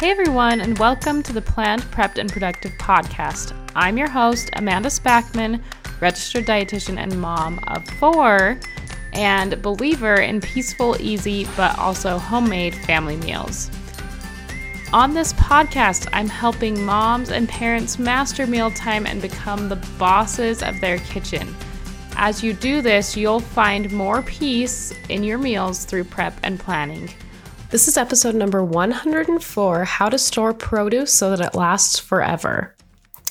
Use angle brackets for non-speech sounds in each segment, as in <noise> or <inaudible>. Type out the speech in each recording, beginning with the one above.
Hey everyone, and welcome to the Planned, Prepped, and Productive podcast. I'm your host, Amanda Spackman, registered dietitian and mom of four, and believer in peaceful, easy, but also homemade family meals. On this podcast, I'm helping moms and parents master mealtime and become the bosses of their kitchen. As you do this, you'll find more peace in your meals through prep and planning. This is episode number 104 How to Store Produce So That It Lasts Forever.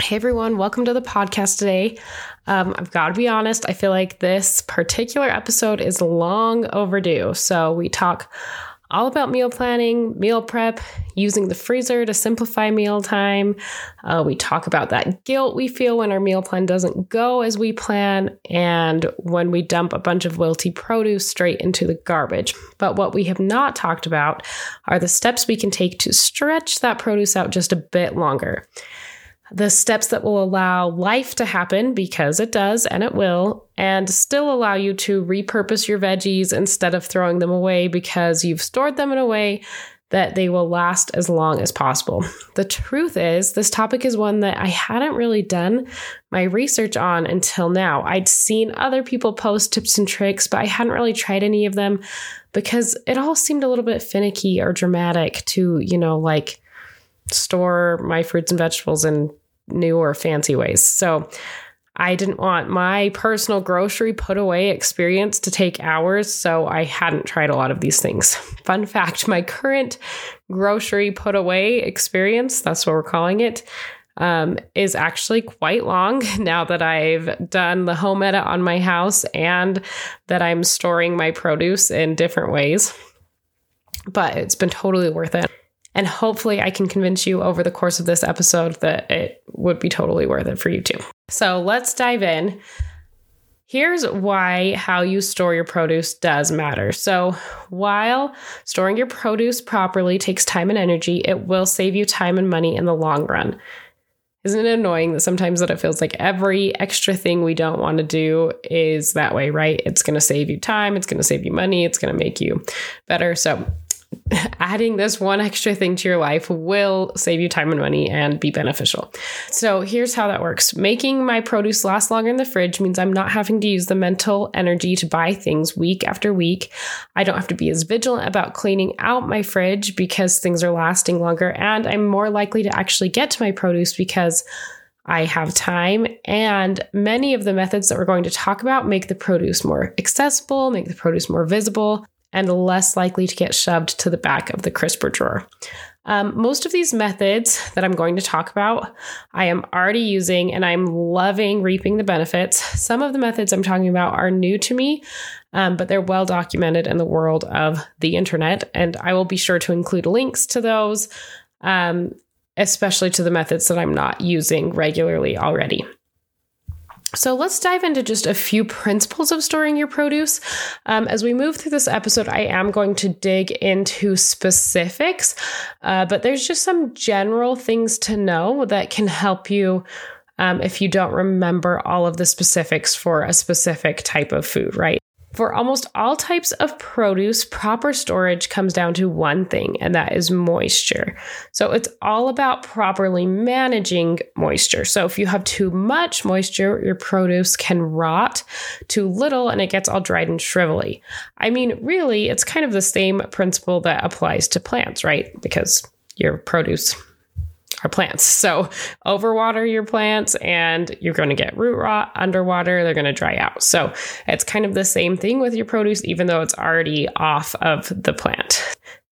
Hey everyone, welcome to the podcast today. Um, I've got to be honest, I feel like this particular episode is long overdue. So, we talk all about meal planning, meal prep, using the freezer to simplify mealtime. Uh, we talk about that guilt we feel when our meal plan doesn't go as we plan, and when we dump a bunch of wilty produce straight into the garbage. But what we have not talked about are the steps we can take to stretch that produce out just a bit longer the steps that will allow life to happen because it does and it will, and still allow you to repurpose your veggies instead of throwing them away because you've stored them in a way that they will last as long as possible. The truth is, this topic is one that I hadn't really done my research on until now. I'd seen other people post tips and tricks, but I hadn't really tried any of them because it all seemed a little bit finicky or dramatic to, you know, like store my fruits and vegetables in new or fancy ways. So I didn't want my personal grocery put away experience to take hours, so I hadn't tried a lot of these things. <laughs> Fun fact my current grocery put away experience, that's what we're calling it, um, is actually quite long <laughs> now that I've done the home edit on my house and that I'm storing my produce in different ways. But it's been totally worth it. And hopefully, I can convince you over the course of this episode that it would be totally worth it for you too. So let's dive in. Here's why how you store your produce does matter. So, while storing your produce properly takes time and energy, it will save you time and money in the long run. Isn't it annoying that sometimes that it feels like every extra thing we don't want to do is that way, right? It's going to save you time, it's going to save you money, it's going to make you better. So, <laughs> adding this one extra thing to your life will save you time and money and be beneficial. So, here's how that works making my produce last longer in the fridge means I'm not having to use the mental energy to buy things week after week. I don't have to be as vigilant about cleaning out my fridge because things are lasting longer, and I'm more likely to actually get to my produce because I have time, and many of the methods that we're going to talk about make the produce more accessible, make the produce more visible, and less likely to get shoved to the back of the crisper drawer. Um, most of these methods that I'm going to talk about, I am already using and I'm loving reaping the benefits. Some of the methods I'm talking about are new to me, um, but they're well documented in the world of the internet. And I will be sure to include links to those, um, especially to the methods that I'm not using regularly already. So let's dive into just a few principles of storing your produce. Um, as we move through this episode, I am going to dig into specifics, uh, but there's just some general things to know that can help you um, if you don't remember all of the specifics for a specific type of food, right? For almost all types of produce, proper storage comes down to one thing, and that is moisture. So it's all about properly managing moisture. So if you have too much moisture, your produce can rot, too little, and it gets all dried and shrivelly. I mean, really, it's kind of the same principle that applies to plants, right? Because your produce are plants. So overwater your plants and you're going to get root rot. Underwater, they're going to dry out. So it's kind of the same thing with your produce, even though it's already off of the plant.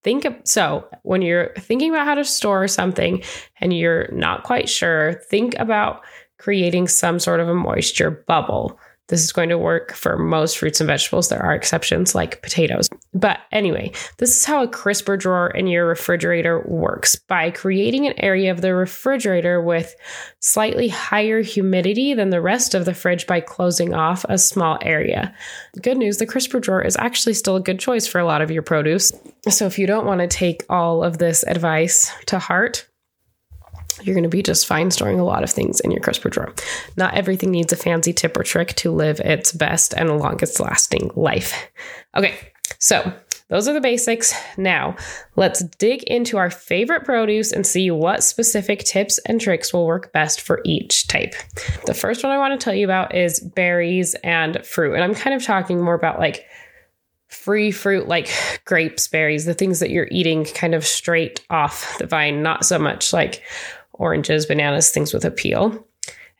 Think of, so when you're thinking about how to store something and you're not quite sure, think about creating some sort of a moisture bubble this is going to work for most fruits and vegetables. There are exceptions like potatoes. But anyway, this is how a crisper drawer in your refrigerator works by creating an area of the refrigerator with slightly higher humidity than the rest of the fridge by closing off a small area. Good news the crisper drawer is actually still a good choice for a lot of your produce. So if you don't want to take all of this advice to heart, you're going to be just fine storing a lot of things in your crisper drawer. Not everything needs a fancy tip or trick to live its best and longest lasting life. Okay, so those are the basics. Now, let's dig into our favorite produce and see what specific tips and tricks will work best for each type. The first one I want to tell you about is berries and fruit. And I'm kind of talking more about like free fruit like grapes, berries, the things that you're eating kind of straight off the vine, not so much like oranges, bananas, things with a peel.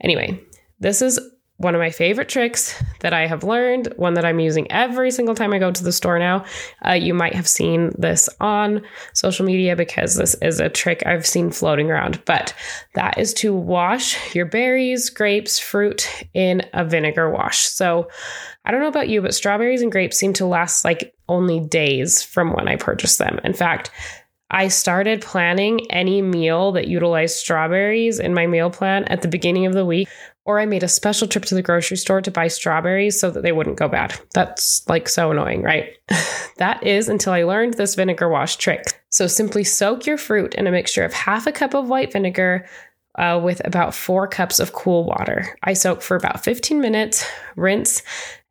Anyway, this is one of my favorite tricks that I have learned, one that I'm using every single time I go to the store now. Uh, you might have seen this on social media because this is a trick I've seen floating around, but that is to wash your berries, grapes, fruit in a vinegar wash. So I don't know about you, but strawberries and grapes seem to last like only days from when I purchase them. In fact, I started planning any meal that utilized strawberries in my meal plan at the beginning of the week or I made a special trip to the grocery store to buy strawberries so that they wouldn't go bad. That's like so annoying, right? <laughs> that is until I learned this vinegar wash trick. So simply soak your fruit in a mixture of half a cup of white vinegar uh, with about four cups of cool water. I soak for about 15 minutes, rinse,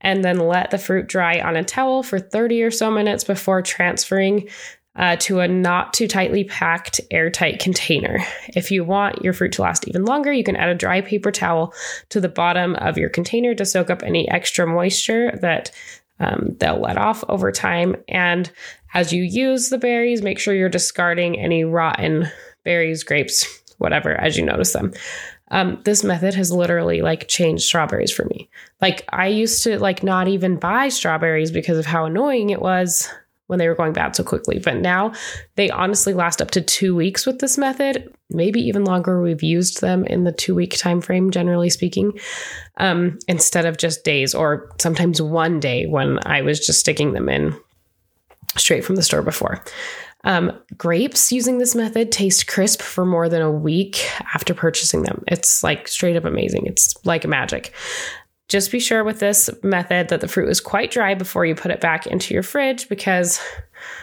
and then let the fruit dry on a towel for 30 or so minutes before transferring uh, to a not too tightly packed airtight container. If you want your fruit to last even longer, you can add a dry paper towel to the bottom of your container to soak up any extra moisture that um, they'll let off over time. And as you use the berries, make sure you're discarding any rotten berries, grapes, whatever, as you notice them. Um, this method has literally like changed strawberries for me. Like I used to like not even buy strawberries because of how annoying it was when they were going bad so quickly. But now they honestly last up to two weeks with this method, maybe even longer. We've used them in the two week time frame, generally speaking, um, instead of just days or sometimes one day when I was just sticking them in straight from the store before. Um, grapes using this method taste crisp for more than a week after purchasing them. It's like straight up amazing. It's like magic. Just be sure with this method that the fruit is quite dry before you put it back into your fridge because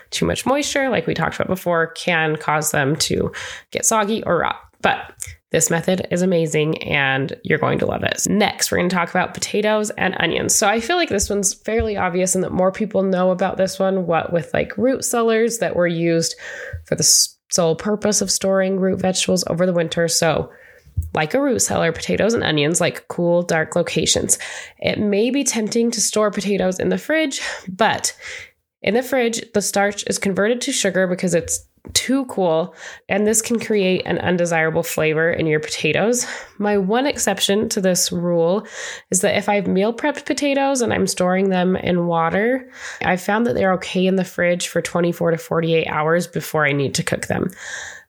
too much moisture, like we talked about before, can cause them to get soggy or rot. But this method is amazing and you're going to love it. Next, we're going to talk about potatoes and onions. So I feel like this one's fairly obvious and that more people know about this one, what with like root cellars that were used for the sole purpose of storing root vegetables over the winter. So like a root cellar, potatoes and onions like cool, dark locations. It may be tempting to store potatoes in the fridge, but in the fridge, the starch is converted to sugar because it's too cool, and this can create an undesirable flavor in your potatoes. My one exception to this rule is that if I've meal prepped potatoes and I'm storing them in water, I've found that they're okay in the fridge for 24 to 48 hours before I need to cook them.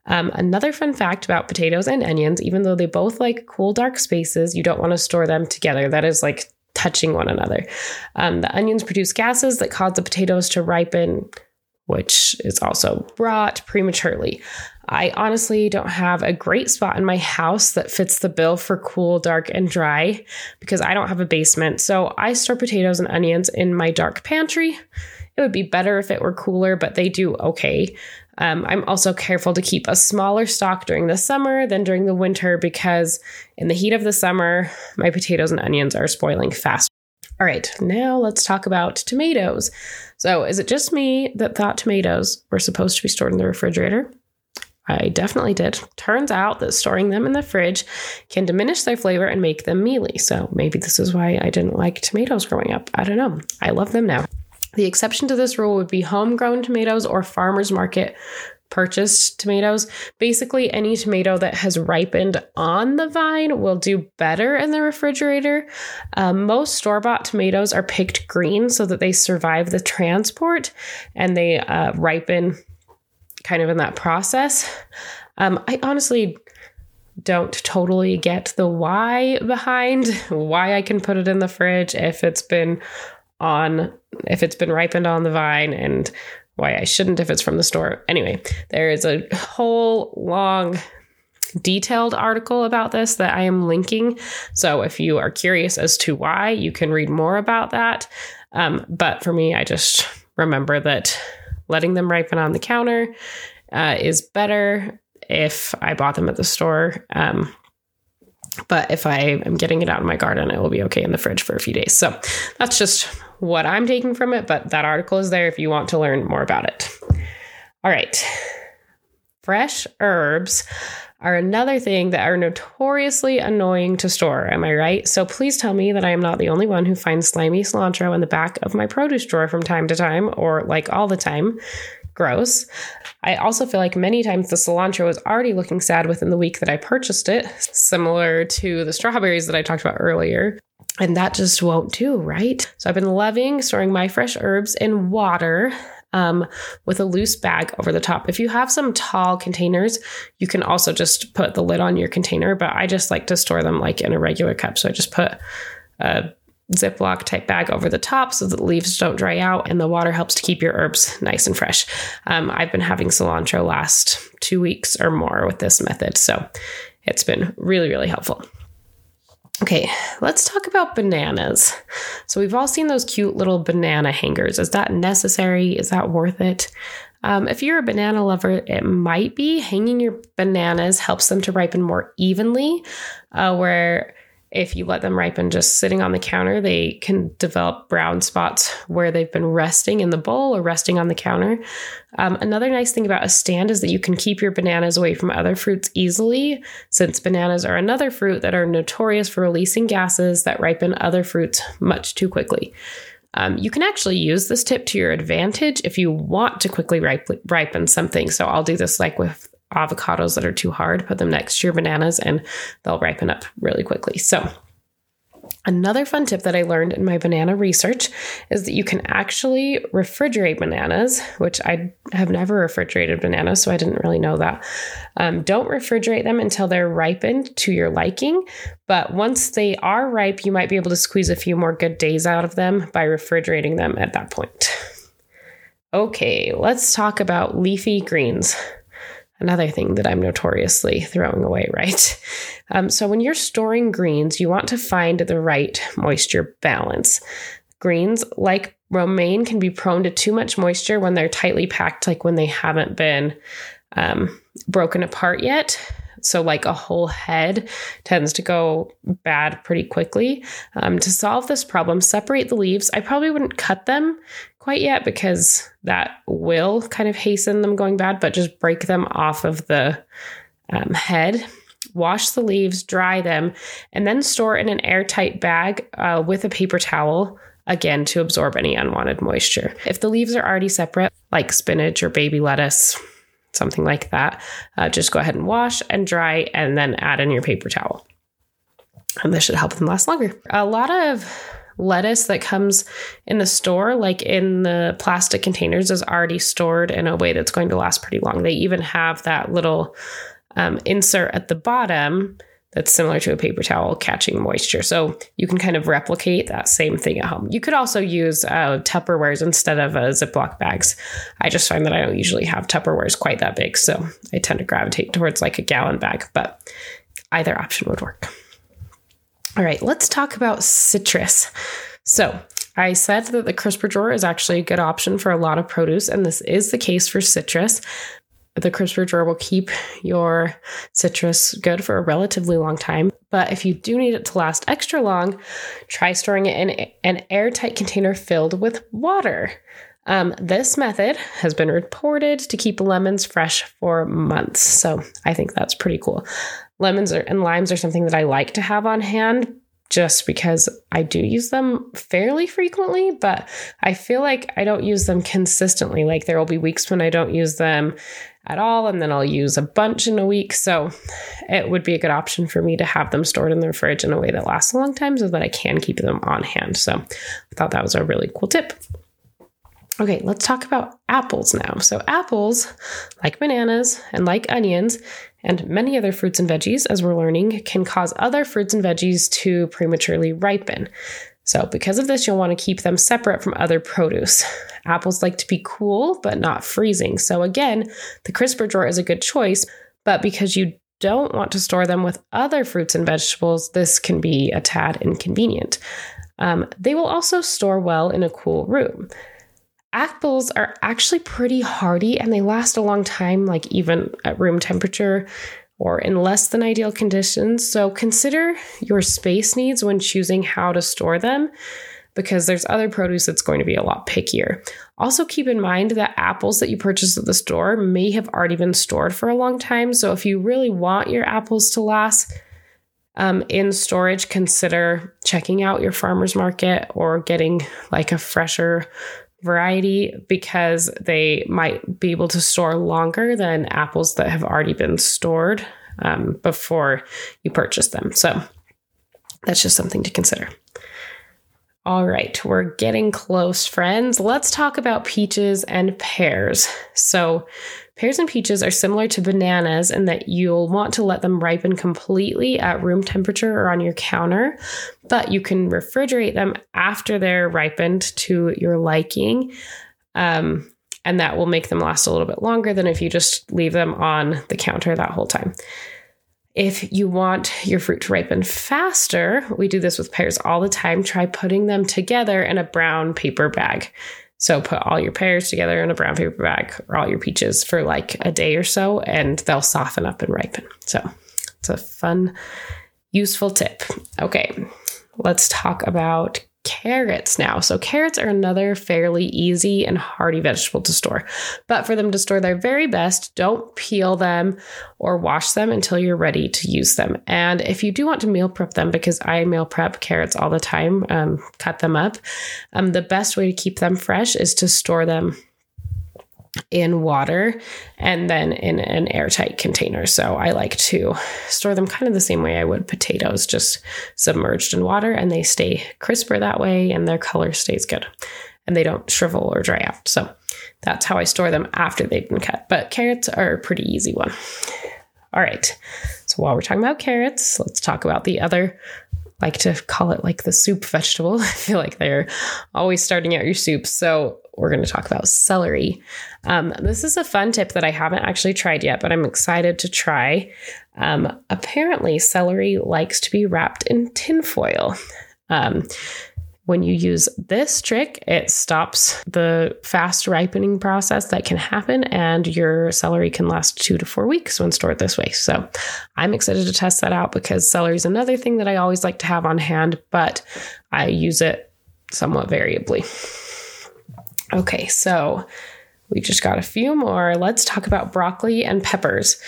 Um, another fun fact about potatoes and onions, even though they both like cool, dark spaces, you don't want to store them together. That is like touching one another. Um, the onions produce gases that cause the potatoes to ripen, which is also rot prematurely. I honestly don't have a great spot in my house that fits the bill for cool, dark, and dry because I don't have a basement. So I store potatoes and onions in my dark pantry. It would be better if it were cooler, but they do okay. Um, I'm also careful to keep a smaller stock during the summer than during the winter because in the heat of the summer, my potatoes and onions are spoiling fast. All right, now let's talk about tomatoes. So, is it just me that thought tomatoes were supposed to be stored in the refrigerator? I definitely did. Turns out that storing them in the fridge can diminish their flavor and make them mealy. So maybe this is why I didn't like tomatoes growing up. I don't know. I love them now. The exception to this rule would be homegrown tomatoes or farmers market purchased tomatoes. Basically, any tomato that has ripened on the vine will do better in the refrigerator. Um, most store bought tomatoes are picked green so that they survive the transport and they uh, ripen kind of in that process. Um, I honestly don't totally get the why behind why I can put it in the fridge if it's been on if it's been ripened on the vine and why I shouldn't if it's from the store. Anyway, there is a whole long detailed article about this that I am linking. So if you are curious as to why, you can read more about that. Um, but for me, I just remember that letting them ripen on the counter uh, is better if I bought them at the store. Um, but if I am getting it out in my garden, it will be okay in the fridge for a few days. So that's just what I'm taking from it, but that article is there if you want to learn more about it. All right. Fresh herbs are another thing that are notoriously annoying to store. Am I right? So please tell me that I am not the only one who finds slimy cilantro in the back of my produce drawer from time to time, or like all the time. Gross. I also feel like many times the cilantro was already looking sad within the week that I purchased it, similar to the strawberries that I talked about earlier. And that just won't do, right? So I've been loving storing my fresh herbs in water um, with a loose bag over the top. If you have some tall containers, you can also just put the lid on your container, but I just like to store them like in a regular cup. So I just put a Ziploc type bag over the top so that the leaves don't dry out and the water helps to keep your herbs nice and fresh. Um, I've been having cilantro last two weeks or more with this method. So it's been really, really helpful. Okay, let's talk about bananas. So, we've all seen those cute little banana hangers. Is that necessary? Is that worth it? Um, if you're a banana lover, it might be. Hanging your bananas helps them to ripen more evenly, uh, where if you let them ripen just sitting on the counter, they can develop brown spots where they've been resting in the bowl or resting on the counter. Um, another nice thing about a stand is that you can keep your bananas away from other fruits easily, since bananas are another fruit that are notorious for releasing gases that ripen other fruits much too quickly. Um, you can actually use this tip to your advantage if you want to quickly ripe, ripen something. So I'll do this like with avocados that are too hard, put them next to your bananas and they'll ripen up really quickly. So, Another fun tip that I learned in my banana research is that you can actually refrigerate bananas, which I have never refrigerated bananas, so I didn't really know that. Um, don't refrigerate them until they're ripened to your liking, but once they are ripe, you might be able to squeeze a few more good days out of them by refrigerating them at that point. Okay, let's talk about leafy greens another thing that I'm notoriously throwing away, <laughs> right? Um, so, when you're storing greens, you want to find the right moisture balance. Greens, like romaine, can be prone to too much moisture when they're tightly packed, like when they haven't been um, broken apart yet. So, like a whole head tends to go bad pretty quickly. Um, to solve this problem, separate the leaves. I probably wouldn't cut them quite yet because that will kind of hasten them going bad, but just break them off of the um, head. Wash the leaves, dry them, and then store in an airtight bag uh, with a paper towel again to absorb any unwanted moisture. If the leaves are already separate, like spinach or baby lettuce, something like that. Uh, just go ahead and wash and dry and then add in your paper towel. And this should help them last longer. A lot of lettuce that comes in the store, like in the plastic containers, is already stored in a way that's going to last pretty long. They even have that little um, insert at the bottom that's similar to a paper towel catching moisture. So you can kind of replicate that same thing at home. You could also use uh, Tupperwares instead of uh, Ziploc bags. I just find that I don't usually have Tupperwares quite that big, so I tend to gravitate towards like a gallon bag, but either option would work. All right, let's talk about citrus. So, I said that the crisper drawer is actually a good option for a lot of produce, and this is the case for citrus the crisper drawer will keep your citrus good for a relatively long time. But if you do need it to last extra long, try storing it in an airtight container filled with water. Um, this method has been reported to keep lemons fresh for months. So I think that's pretty cool. Lemons are, and limes are something that I like to have on hand just because I do use them fairly frequently, but I feel like I don't use them consistently. Like there will be weeks when I don't use them at all, and then I'll use a bunch in a week. So it would be a good option for me to have them stored in the fridge in a way that lasts a long time so that I can keep them on hand. So I thought that was a really cool tip. Okay, let's talk about apples now. So, apples, like bananas and like onions, and many other fruits and veggies, as we're learning, can cause other fruits and veggies to prematurely ripen. So, because of this, you'll want to keep them separate from other produce. Apples like to be cool, but not freezing. So, again, the crisper drawer is a good choice, but because you don't want to store them with other fruits and vegetables, this can be a tad inconvenient. Um, they will also store well in a cool room. Apples are actually pretty hardy and they last a long time, like even at room temperature or in less than ideal conditions. So consider your space needs when choosing how to store them. because there's other produce that's going to be a lot pickier. Also, keep in mind that apples that you purchase at the store may have already been stored for a long time. So, if you really want your apples to last, um, in storage, consider checking out your farmer's market or getting like a fresher variety because they might be able to store longer than apples that have already been stored um, before you purchase them. So that's just something to consider. All right, we're getting close, friends. Let's talk about peaches and pears. So, pears and peaches are similar to bananas in that you'll want to let them ripen completely at room temperature or on your counter, but you can refrigerate them after they're ripened to your liking. Um, and that will make them last a little bit longer than if you just leave them on the counter that whole time. If you want your fruit to ripen faster, we do this with pears all the time. Try putting them together in a brown paper bag. So put all your pears together in a brown paper bag or all your peaches for like a day or so and they'll soften up and ripen. So it's a fun, useful tip. Okay, let's talk about carrots now. So, carrots are another fairly easy and hearty vegetable to store. But for them to store their very best, don't peel them or wash them until you're ready to use them. And if you do want to meal prep them, because I meal prep carrots all the time, um, cut them up, um, the best way to keep them fresh is to store them in water and then in an airtight container. So I like to store them kind of the same way I would potatoes, just submerged in water, and they stay crisper that way and their color stays good and they don't shrivel or dry out. So that's how I store them after they've been cut. But carrots are a pretty easy one. All right. So while we're talking about carrots, let's talk about the other like to call it like the soup vegetable. <laughs> I feel like they're always starting out your soup. So we're going to talk about celery. Um, this is a fun tip that I haven't actually tried yet, but I'm excited to try. Um, apparently, celery likes to be wrapped in tinfoil. Um, when you use this trick, it stops the fast ripening process that can happen, and your celery can last two to four weeks when stored this way. So I'm excited to test that out because celery is another thing that I always like to have on hand, but I use it somewhat variably. Okay, so we just got a few more. Let's talk about broccoli and peppers.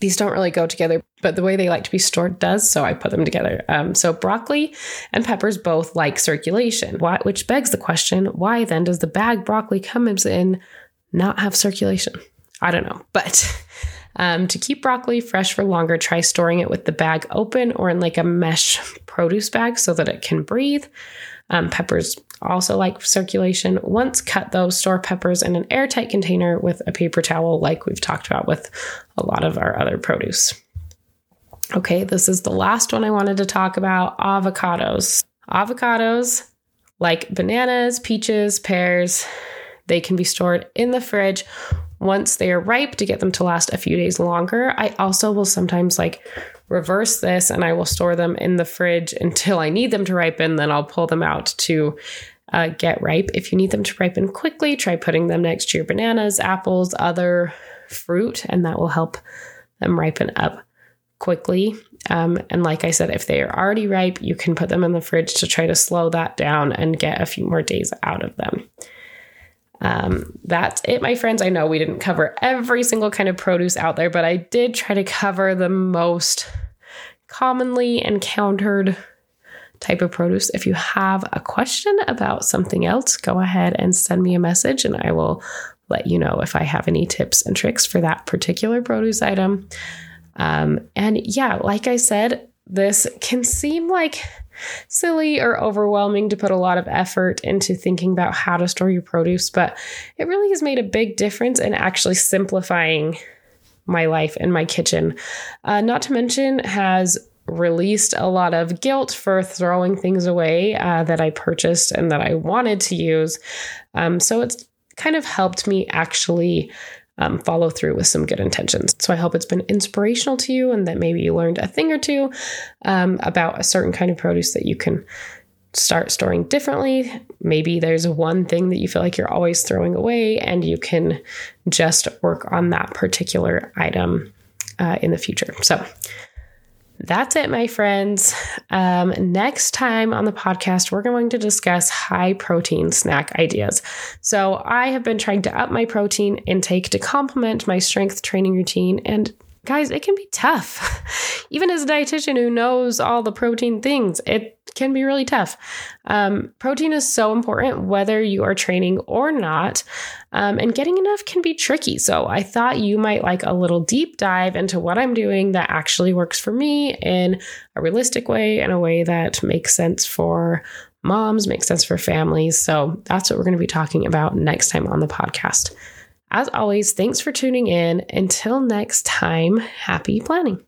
These don't really go together, but the way they like to be stored does, so I put them together. Um, so broccoli and peppers both like circulation, why, which begs the question: Why then does the bag broccoli comes in not have circulation? I don't know, but um, to keep broccoli fresh for longer, try storing it with the bag open or in like a mesh produce bag so that it can breathe. Um, peppers also like circulation. Once cut, those, store peppers in an airtight container with a paper towel, like we've talked about with a lot of our other produce. Okay, this is the last one I wanted to talk about avocados. Avocados, like bananas, peaches, pears, they can be stored in the fridge once they are ripe to get them to last a few days longer. I also will sometimes like reverse this and I will store them in the fridge <laughs> until I need them to ripen. Then I'll pull them out to uh, get ripe. If you need them to ripen quickly, try putting them next to your bananas, apples, other fruit, and that will help them ripen up quickly. Um, and like I said, if they are already ripe, you can put them in the fridge to try to slow that down and get a few more days out of them. Um, that's it, my friends. I know we didn't cover every single kind of produce out there, but I did try to cover the most commonly encountered type of produce. If you have a question about something else, go ahead and send me a message and I will let you know if I have any tips and tricks for that particular produce item. Um, and yeah, like I said, this can seem like silly or overwhelming to put a lot of effort into thinking about how to store your produce, but it really has made a big difference in actually simplifying my life in my kitchen. Uh, not to mention, has released a lot of guilt for throwing things away uh, that I purchased and that I wanted to use. Um, so it's kind of helped me actually um, follow through with some good intentions. So I hope it's been inspirational to you and that maybe you learned a thing or two um, about a certain kind of produce that you can start storing differently. Maybe there's one thing that you feel like you're always throwing away and you can just work on that particular item uh, in the future. So that's it, my friends. Um, next time on the podcast, we're going to discuss high protein snack ideas. So, I have been trying to up my protein intake to complement my strength training routine. And guys, it can be tough. <laughs> Even as a dietitian who knows all the protein things, it can be really tough. Um, protein is so important whether you are training or not, um, and getting enough can be tricky. So I thought you might like a little deep dive into what I'm doing that actually works for me in a realistic way, in a way that makes sense for moms, makes sense for families. So that's what we're going to be talking about next time on the podcast. As always, thanks for tuning in. Until next time, happy planning.